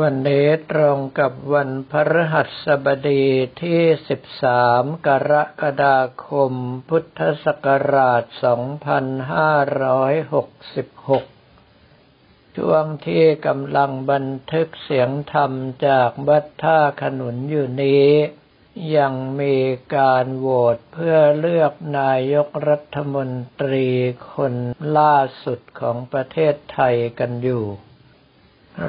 วันนี้ตรงกับวันพฤหัสบดีที่ 13 กรกฎาคม พุทธศักราช 2566 ช่วงที่กำลังบันทึกเสียงธรรมจากบัดท่าขนุนอยู่นี้ ยังมีการโหวตเพื่อเลือกนายกรัฐมนตรีคนล่าสุดของประเทศไทยกันอยู่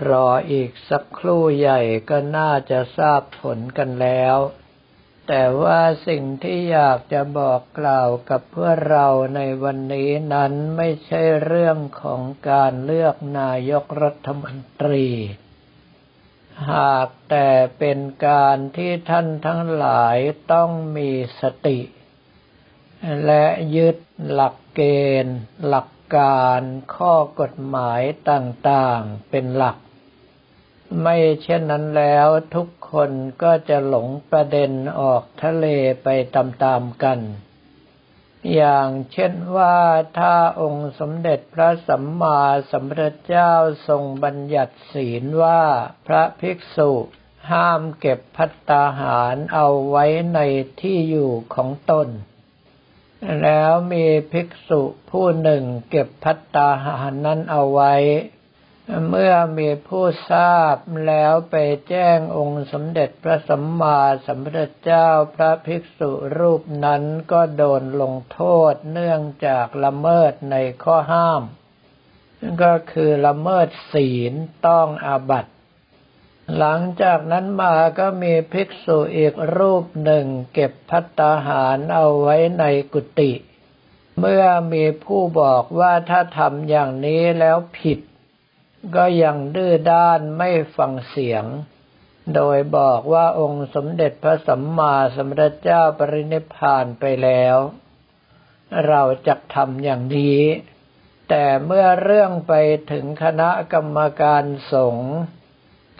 รออีกสักครู่ใหญ่ก็น่าจะทราบผลกันแล้ว แต่ว่าสิ่งที่อยากจะบอกกล่าวกับเพื่อเราในวันนี้นั้นไม่ใช่เรื่องของการเลือกนายกรัฐมนตรี หากแต่เป็นการที่ท่านทั้งหลายต้องมีสติ และยึดหลักเกณฑ์ หลักการข้อกฎหมายต่างๆ เป็นหลัก ไม่เช่นนั้นแล้วทุกคนก็จะหลงประเด็นออกทะเลไปตามๆกัน อย่างเช่นว่าถ้าองค์สมเด็จพระสัมมาสัมพุทธเจ้าทรงบัญญัติศีลว่าพระภิกษุห้ามเก็บพัตตาหารเอาไว้ในที่อยู่ของตน แล้วมีภิกษุผู้หนึ่งเก็บพัตตาหารนั้นเอาไว้ เมื่อมีผู้ทราบแล้วไปแจ้งองค์สมเด็จพระสัมมาสัมพุทธเจ้าพระภิกษุรูปนั้นก็โดนลงโทษเนื่องจากละเมิดในข้อห้าม ก็คือละเมิดศีลต้องอาบัติหลังจากนั้นมาก็มีภิกษุอีกรูปหนึ่งเก็บพัตตาหารเอาไว้ในกุฏิเมื่อมีผู้บอกว่าถ้าทำอย่างนี้แล้วผิด ก็ยังดื้อด้านไม่ฟังเสียง โดยบอกว่าองค์สมเด็จพระสัมมาสัมพุทธเจ้าปรินิพานไปแล้ว เราจะทำอย่างนี้ แต่เมื่อเรื่องไปถึงคณะกรรมการสงฆ์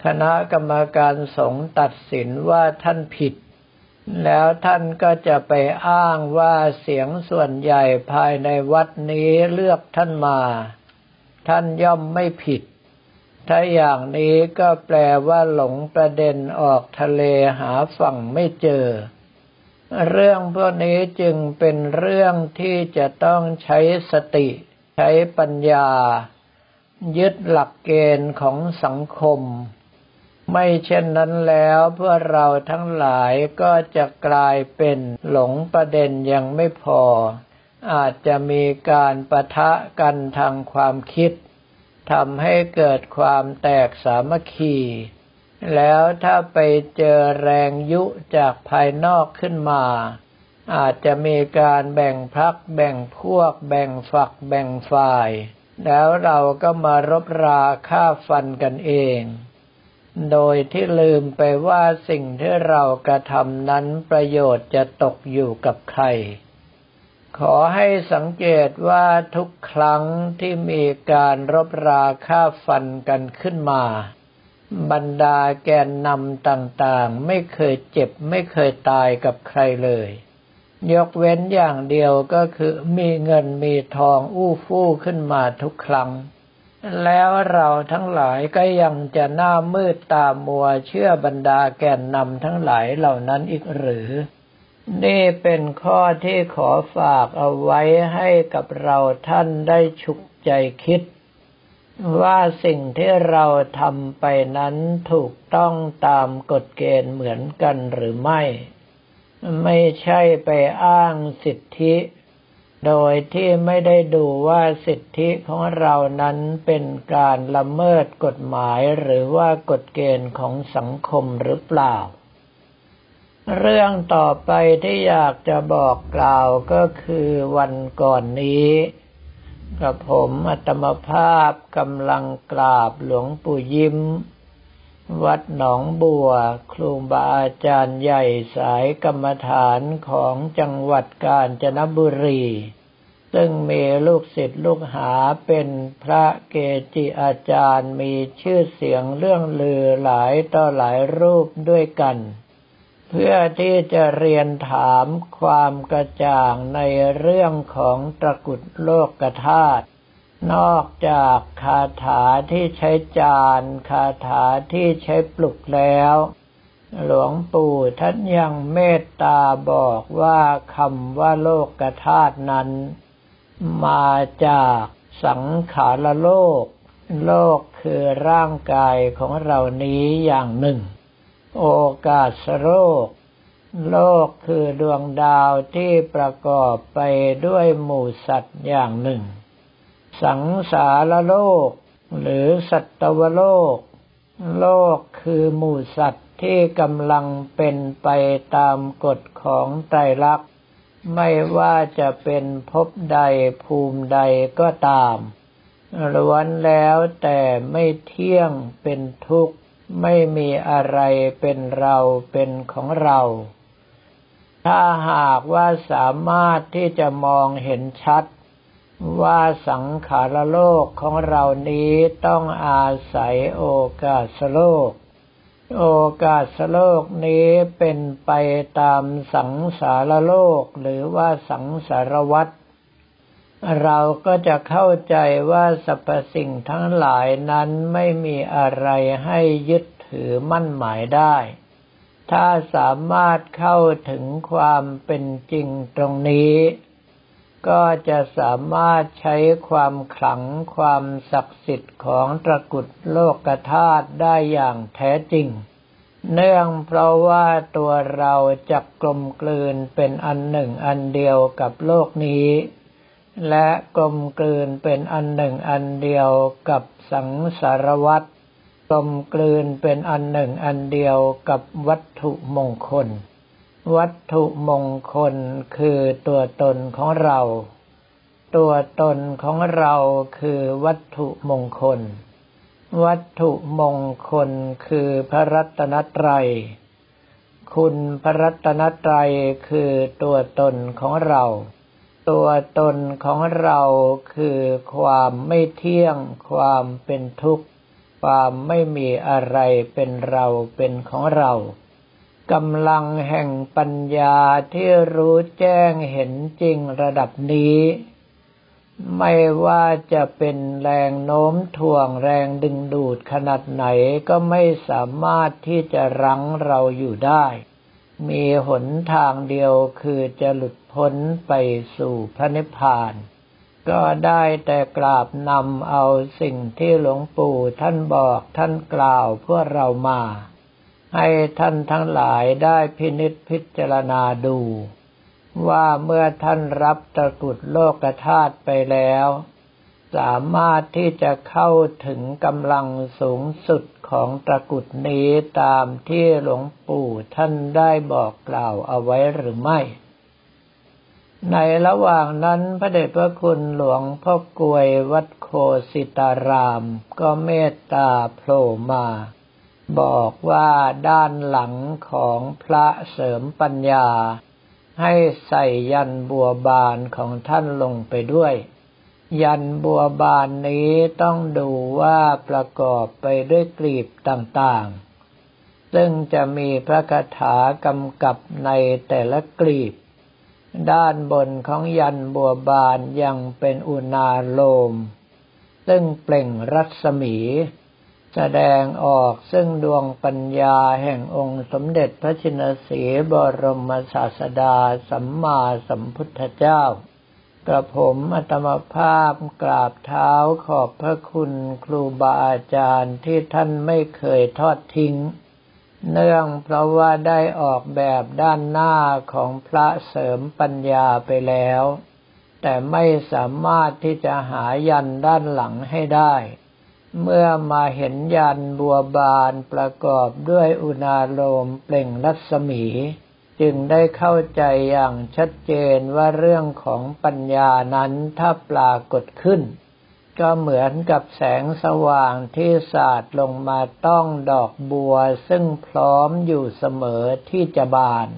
คณะกรรมการสงฆ์ตัดสินว่าท่านผิด แล้วท่านก็จะไปอ้างว่าเสียงส่วนใหญ่ภายในวัดนี้เลือกท่านมา ท่านย่อมไม่ผิด ถ้าอย่างนี้ก็แปลว่าหลงประเด็นออกทะเลหาฝั่งไม่เจอ เรื่องพวกนี้จึงเป็นเรื่องที่จะต้องใช้สติ ใช้ปัญญา ยึดหลักเกณฑ์ของสังคม ไม่เช่นนั้นแล้วเพื่อเราทั้งหลายก็จะกลายเป็นหลงประเด็นยังไม่พอ อาจจะมีการประทะกันทางความคิด ทำให้เกิดความแตกสามัคคี แล้วถ้าไปเจอแรงยุจากภายนอกขึ้นมา อาจจะมีการแบ่งพักแบ่งพวก แบ่งฝักแบ่งฝ่าย แล้วเราก็มารบราฆ่าฟันกันเอง โดยที่ลืมไปว่าสิ่งที่เรากระทำนั้นประโยชน์จะตกอยู่กับใคร ขอให้สังเกตว่าทุกครั้งที่มีการรบราฆ่าฟันกันขึ้นมา บรรดาแกนนำต่างๆ ไม่เคยเจ็บไม่เคยตายกับใครเลย ยกเว้นอย่างเดียวก็คือมีเงินมีทองอู้ฟู่ขึ้นมาทุกครั้ง แล้วเราทั้งหลายก็ยังจะหน้ามืดตามัวเชื่อบรรดาแกนนำทั้งหลายเหล่านั้นอีกหรือ นี่เป็นข้อที่ขอฝากเอาไว้ให้กับเราท่านได้ฉุกใจคิด ว่าสิ่งที่เราทำไปนั้นถูกต้องตามกฎเกณฑ์เหมือนกันหรือไม่ ไม่ใช่ไปอ้างสิทธิ โดยที่ไม่ได้ดูว่าสิทธิของเรานั้นเป็นการละเมิดกฎหมายหรือว่ากฎเกณฑ์ของสังคมหรือเปล่า เรื่องต่อไปที่อยากจะบอกกล่าวก็คือวันก่อนนี้กับผมอัตมภาพกำลังกราบหลวงปู่ยิ้ม วัดหนองบัว ครูบาอาจารย์ใหญ่สายกรรมฐานของจังหวัดกาญจนบุรี ซึ่งมีลูกศิษย์ลูกหาเป็นพระเกจิอาจารย์มีชื่อเสียงเรื่องลือหลายต่อหลายรูปด้วยกัน เพื่อที่จะเรียนถามความกระจ่างในเรื่องของตะกุดโลกธาตุนอกจากคาถาที่ใช้จานคาถาที่ใช้ปลุกแล้ว หลวงปู่ท่านยังเมตตาบอกว่าคำว่าโลกธาตุนั้น มาจากสังขารโลก โลกคือร่างกายของเรานี้อย่างหนึ่ง โอกาสโลกโลกคือดวงดาวที่ประกอบไปด้วยหมู่สัตว์อย่างหนึ่ง สังสารโลก หรือสัตวโลก โลกคือหมู่สัตว์ที่กำลังเป็นไปตามกฎของไตรลักษณ์ไม่ว่าจะเป็นภพใดภูมิใดก็ตามล้วนแล้วแต่ไม่เที่ยงเป็นทุกข์ ไม่มีอะไรเป็นเราเป็นของเรา ถ้าหากว่าสามารถที่จะมองเห็นชัด ว่าสังขารโลกของเรานี้ต้องอาศัยโอกาสโลก โอกาสโลกนี้เป็นไปตามสังสารโลกหรือว่าสังสารวัฏ เราก็จะเข้าใจว่าสรรพสิ่งทั้งหลายนั้นไม่มีอะไรให้ยึดถือมั่นหมายได้ ถ้าสามารถเข้าถึงความเป็นจริงตรงนี้ ก็จะสามารถใช้ความขลังความศักดิ์สิทธิ์ของตระกุดโลกธาตุได้อย่างแท้จริง เนื่องเพราะว่าตัวเราจะกลมกลืนเป็นอันหนึ่งอันเดียวกับโลกนี้ และกลมกลืนเป็นอันหนึ่งอันเดียวกับสังสารวัตรกลมกลืนเป็นอันหนึ่งอันเดียวกับวัตถุมงคล วัตถุมงคลคือตัวตนของเรา ตัวตนของเราคือวัตถุมงคล วัตถุมงคลคือพระรัตนตรัย คุณพระรัตนตรัยคือตัวตนของเรา ตัวตนของเราคือความไม่เที่ยง ความเป็นทุกข์ ความไม่มีอะไรเป็นเราเป็นของเรากำลังแห่งปัญญาที่รู้แจ้งเห็นจริงระดับนี้ ไม่ว่าจะเป็นแรงโน้มถ่วงแรงดึงดูดขนาดไหนก็ไม่สามารถที่จะรั้งเราอยู่ได้ มีหนทางเดียวคือจะหลุด พ้นไปสู่พระนิพพาน ก็ได้แต่กราบนำเอาสิ่งที่หลวงปู่ท่านบอกท่านกล่าวเพื่อเรามา ให้ท่านทั้งหลายได้พินิจพิจารณาดู ว่าเมื่อท่านรับตะกุดโลกธาตุไปแล้ว สามารถที่จะเข้าถึงกำลังสูงสุดของตะกุดนี้ตามที่หลวงปู่ท่านได้บอกกล่าวเอาไว้หรือไม่ ในระหว่างนั้นพระเดชพระคุณหลวงพ่อกวยวัดโคสิตาราม ก็เมตตาโผล่มา บอกว่าด้านหลังของพระเสริมปัญญา ให้ใส่ยันบัวบานของท่านลงไปด้วย ยันบัวบานนี้ต้องดูว่าประกอบไปด้วยกลีบต่างๆ ซึ่งจะมีพระคาถากำกับในแต่ละกลีบ ด้านบนของยันบัวบานยังเป็นอุณาโลม ซึ่งเปล่งรัศมี แสดงออกซึ่งดวงปัญญาแห่งองค์สมเด็จพระชินสีบรมศาสดาสัมมาสัมพุทธเจ้ากระผมอัตมภาพกราบเท้าขอบพระคุณครูบาอาจารย์ที่ท่านไม่เคยทอดทิ้ง เนื่องเพราะว่าได้ออกแบบด้านหน้าของพระเสริมปัญญาไปแล้ว แต่ไม่สามารถที่จะหายันด้านหลังให้ได้ เมื่อมาเห็นยันบัวบานประกอบด้วยอุณาโลมเปล่งรัศมี จึงได้เข้าใจอย่างชัดเจนว่าเรื่องของปัญญานั้นถ้าปรากฏขึ้น ก็เหมือนกับแสงสว่างที่สาดลงมาต้องดอกบัวซึ่งพร้อมอยู่เสมอที่จะบาน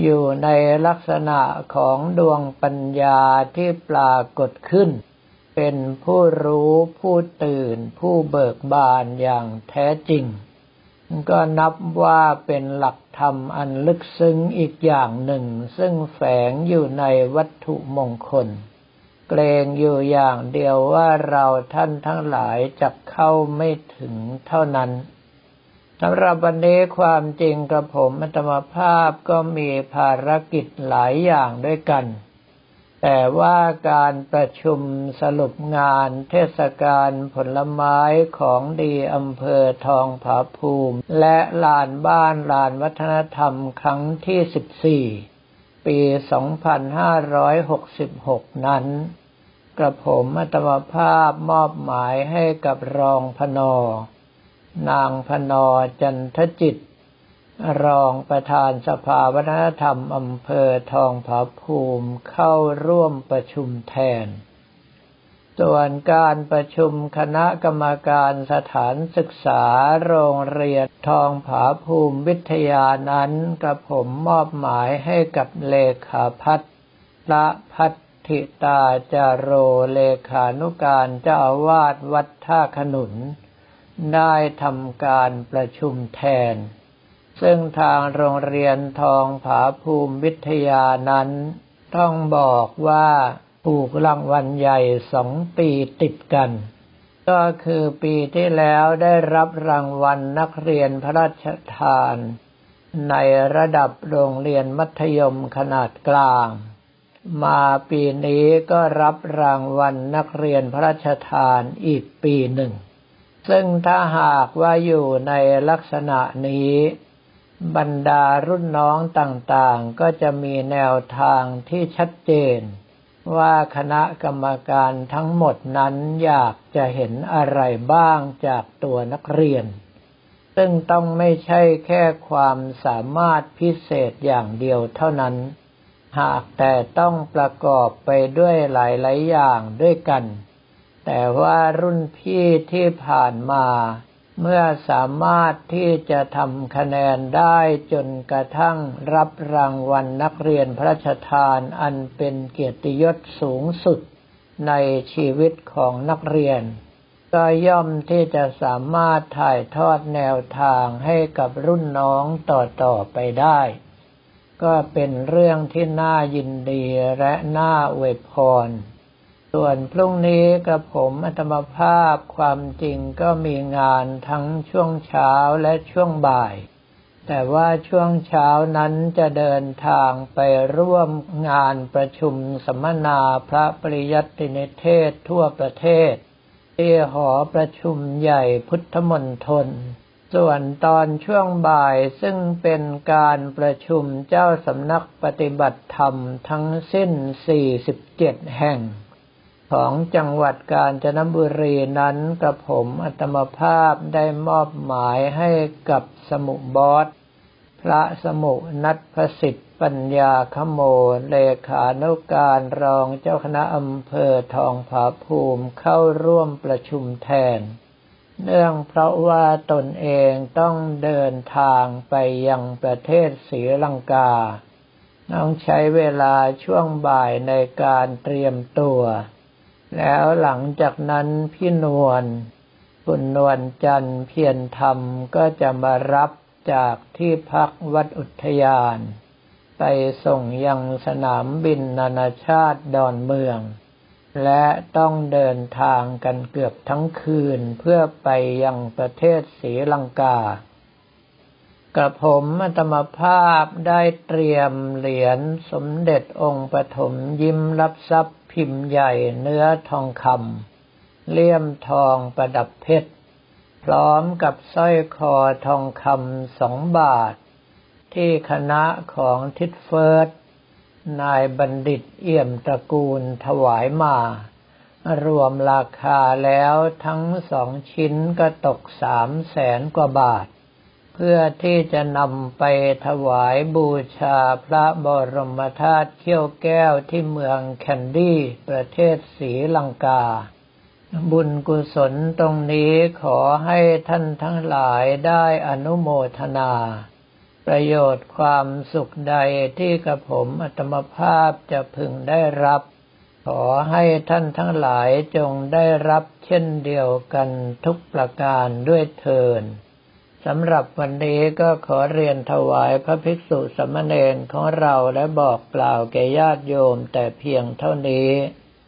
อยู่ในลักษณะของดวงปัญญาที่ปรากฏขึ้น เป็นผู้รู้ผู้ตื่นผู้เบิกบานอย่างแท้จริง ก็นับว่าเป็นหลักธรรมอันลึกซึ้งอีกอย่างหนึ่ง ซึ่งแฝงอยู่ในวัตถุมงคล เกรงอยู่อย่างเดียวว่าเราท่านทั้งหลายจะเข้าไม่ถึงเท่านั้นสำหรับวันนี้ความจริงกระผมอัตมภาพก็มีภารกิจหลายอย่างด้วยกัน แต่ว่าการประชุมสรุปงานเทศกาลผลไม้ของดีอำเภอทองผาภูมิ และลานบ้านลานวัฒนธรรมครั้งที่ 14 ปี 2566 นั้น กระผมอัตมภาพมอบหมายให้กับรองพนอ นางพนอจันทจิต รองประธานสภาวัฒนธรรมอำเภอทองผาภูมิเข้าร่วมประชุมแทน ส่วนการประชุมคณะกรรมการสถานศึกษาโรงเรียนทองผาภูมิวิทยานั้นกระผมมอบหมายให้กับเลขาพัฒละพัฒ ธิตาจาโรเลขานุการเจ้าอาวาสวัดท่าขนุน ได้ทำการประชุมแทน ซึ่งทางโรงเรียนทองผาภูมิวิทยานั้น ต้องบอกว่าถูกรางวัลใหญ่สองปีติดกัน ก็คือปีที่แล้วได้รับรางวัลนักเรียนพระราชทาน ในระดับโรงเรียนมัธยมขนาดกลาง มาปีนี้ก็รับรางวัลนักเรียนพระราชทานอีกปีหนึ่ง ซึ่งถ้าหากว่าอยู่ในลักษณะนี้ บรรดารุ่นน้องต่างๆ ก็จะมีแนวทางที่ชัดเจน ว่าคณะกรรมการทั้งหมดนั้นอยากจะเห็นอะไรบ้างจากตัวนักเรียน ซึ่งต้องไม่ใช่แค่ความสามารถพิเศษอย่างเดียวเท่านั้น หากแต่ต้องประกอบไปด้วยหลายๆอย่างด้วยกัน แต่ว่ารุ่นพี่ที่ผ่านมา เมื่อสามารถที่จะทำคะแนนได้จนกระทั่งรับรางวัลนักเรียนพระราชทานอันเป็นเกียรติยศสูงสุดในชีวิตของนักเรียน ก็ย่อมที่จะสามารถถ่ายทอดแนวทางให้กับรุ่นน้องต่อ ๆ ไปได้ ก็เป็นเรื่องที่น่ายินดีและน่าอวยพร ส่วนพรุ่งนี้กับผมอัตมภาพความจริงก็มีงานทั้งช่วงเช้าและช่วงบ่าย แต่ว่าช่วงเช้านั้นจะเดินทางไปร่วมงานประชุมสัมมนาพระปริยัตินเทศทั่วประเทศที่หอประชุมใหญ่พุทธมณฑล ส่วนตอนช่วงบ่ายซึ่งเป็นการประชุมเจ้าสำนักปฏิบัติธรรมทั้งสิ้น 47 แห่ง ของจังหวัดกาญจนบุรีนั้นกระผมอัตมภาพได้มอบหมายให้กับสมุบอสพระสมุนัทพสิทธิปัญญาขโมเลขานุการรองเจ้าคณะอำเภอทองผาภูมิเข้าร่วมประชุมแทน เนื่องเพราะว่าตนเองต้องเดินทางไปยังประเทศศรีลังกา ต้องใช้เวลาช่วงบ่ายในการเตรียมตัว แล้วหลังจากนั้นพี่นวลคุณนวลจันเพียรธรรมก็จะมารับจากที่พักวัดอุทยาน ไปส่งยังสนามบินนานาชาติดอนเมือง และต้องเดินทางกันเกือบทั้งคืนเพื่อไปยังประเทศศรีลังกา กระผมอัตมภาพได้เตรียมเหรียญสมเด็จองค์ปฐมยิ้มรับทรัพย์พิมพ์ใหญ่เนื้อทองคำเลี่ยมทองประดับเพชร พร้อมกับสร้อยคอทองคำสองบาท ที่คณะของทิดเฟิร์ส นายบัณฑิตเอี่ยมตระกูลถวายมา รวมราคาแล้วทั้งสองชิ้นก็ตกสามแสนกว่าบาท เพื่อที่จะนำไปถวายบูชาพระบรมธาตุเขี้ยวแก้วที่เมืองแคนดี้ประเทศศรีลังกา บุญกุศลตรงนี้ขอให้ท่านทั้งหลายได้อนุโมทนา ประโยชน์ความสุขใดที่กระผมอัตมภาพจะพึงได้รับ ขอให้ท่านทั้งหลายจงได้รับเช่นเดียวกันทุกประการด้วยเทินสำหรับวันนี้ก็ขอเรียนถวายพระภิกษุสมณเณรของเราและบอกกล่าวแก่ญาติโยมแต่เพียงเท่านี้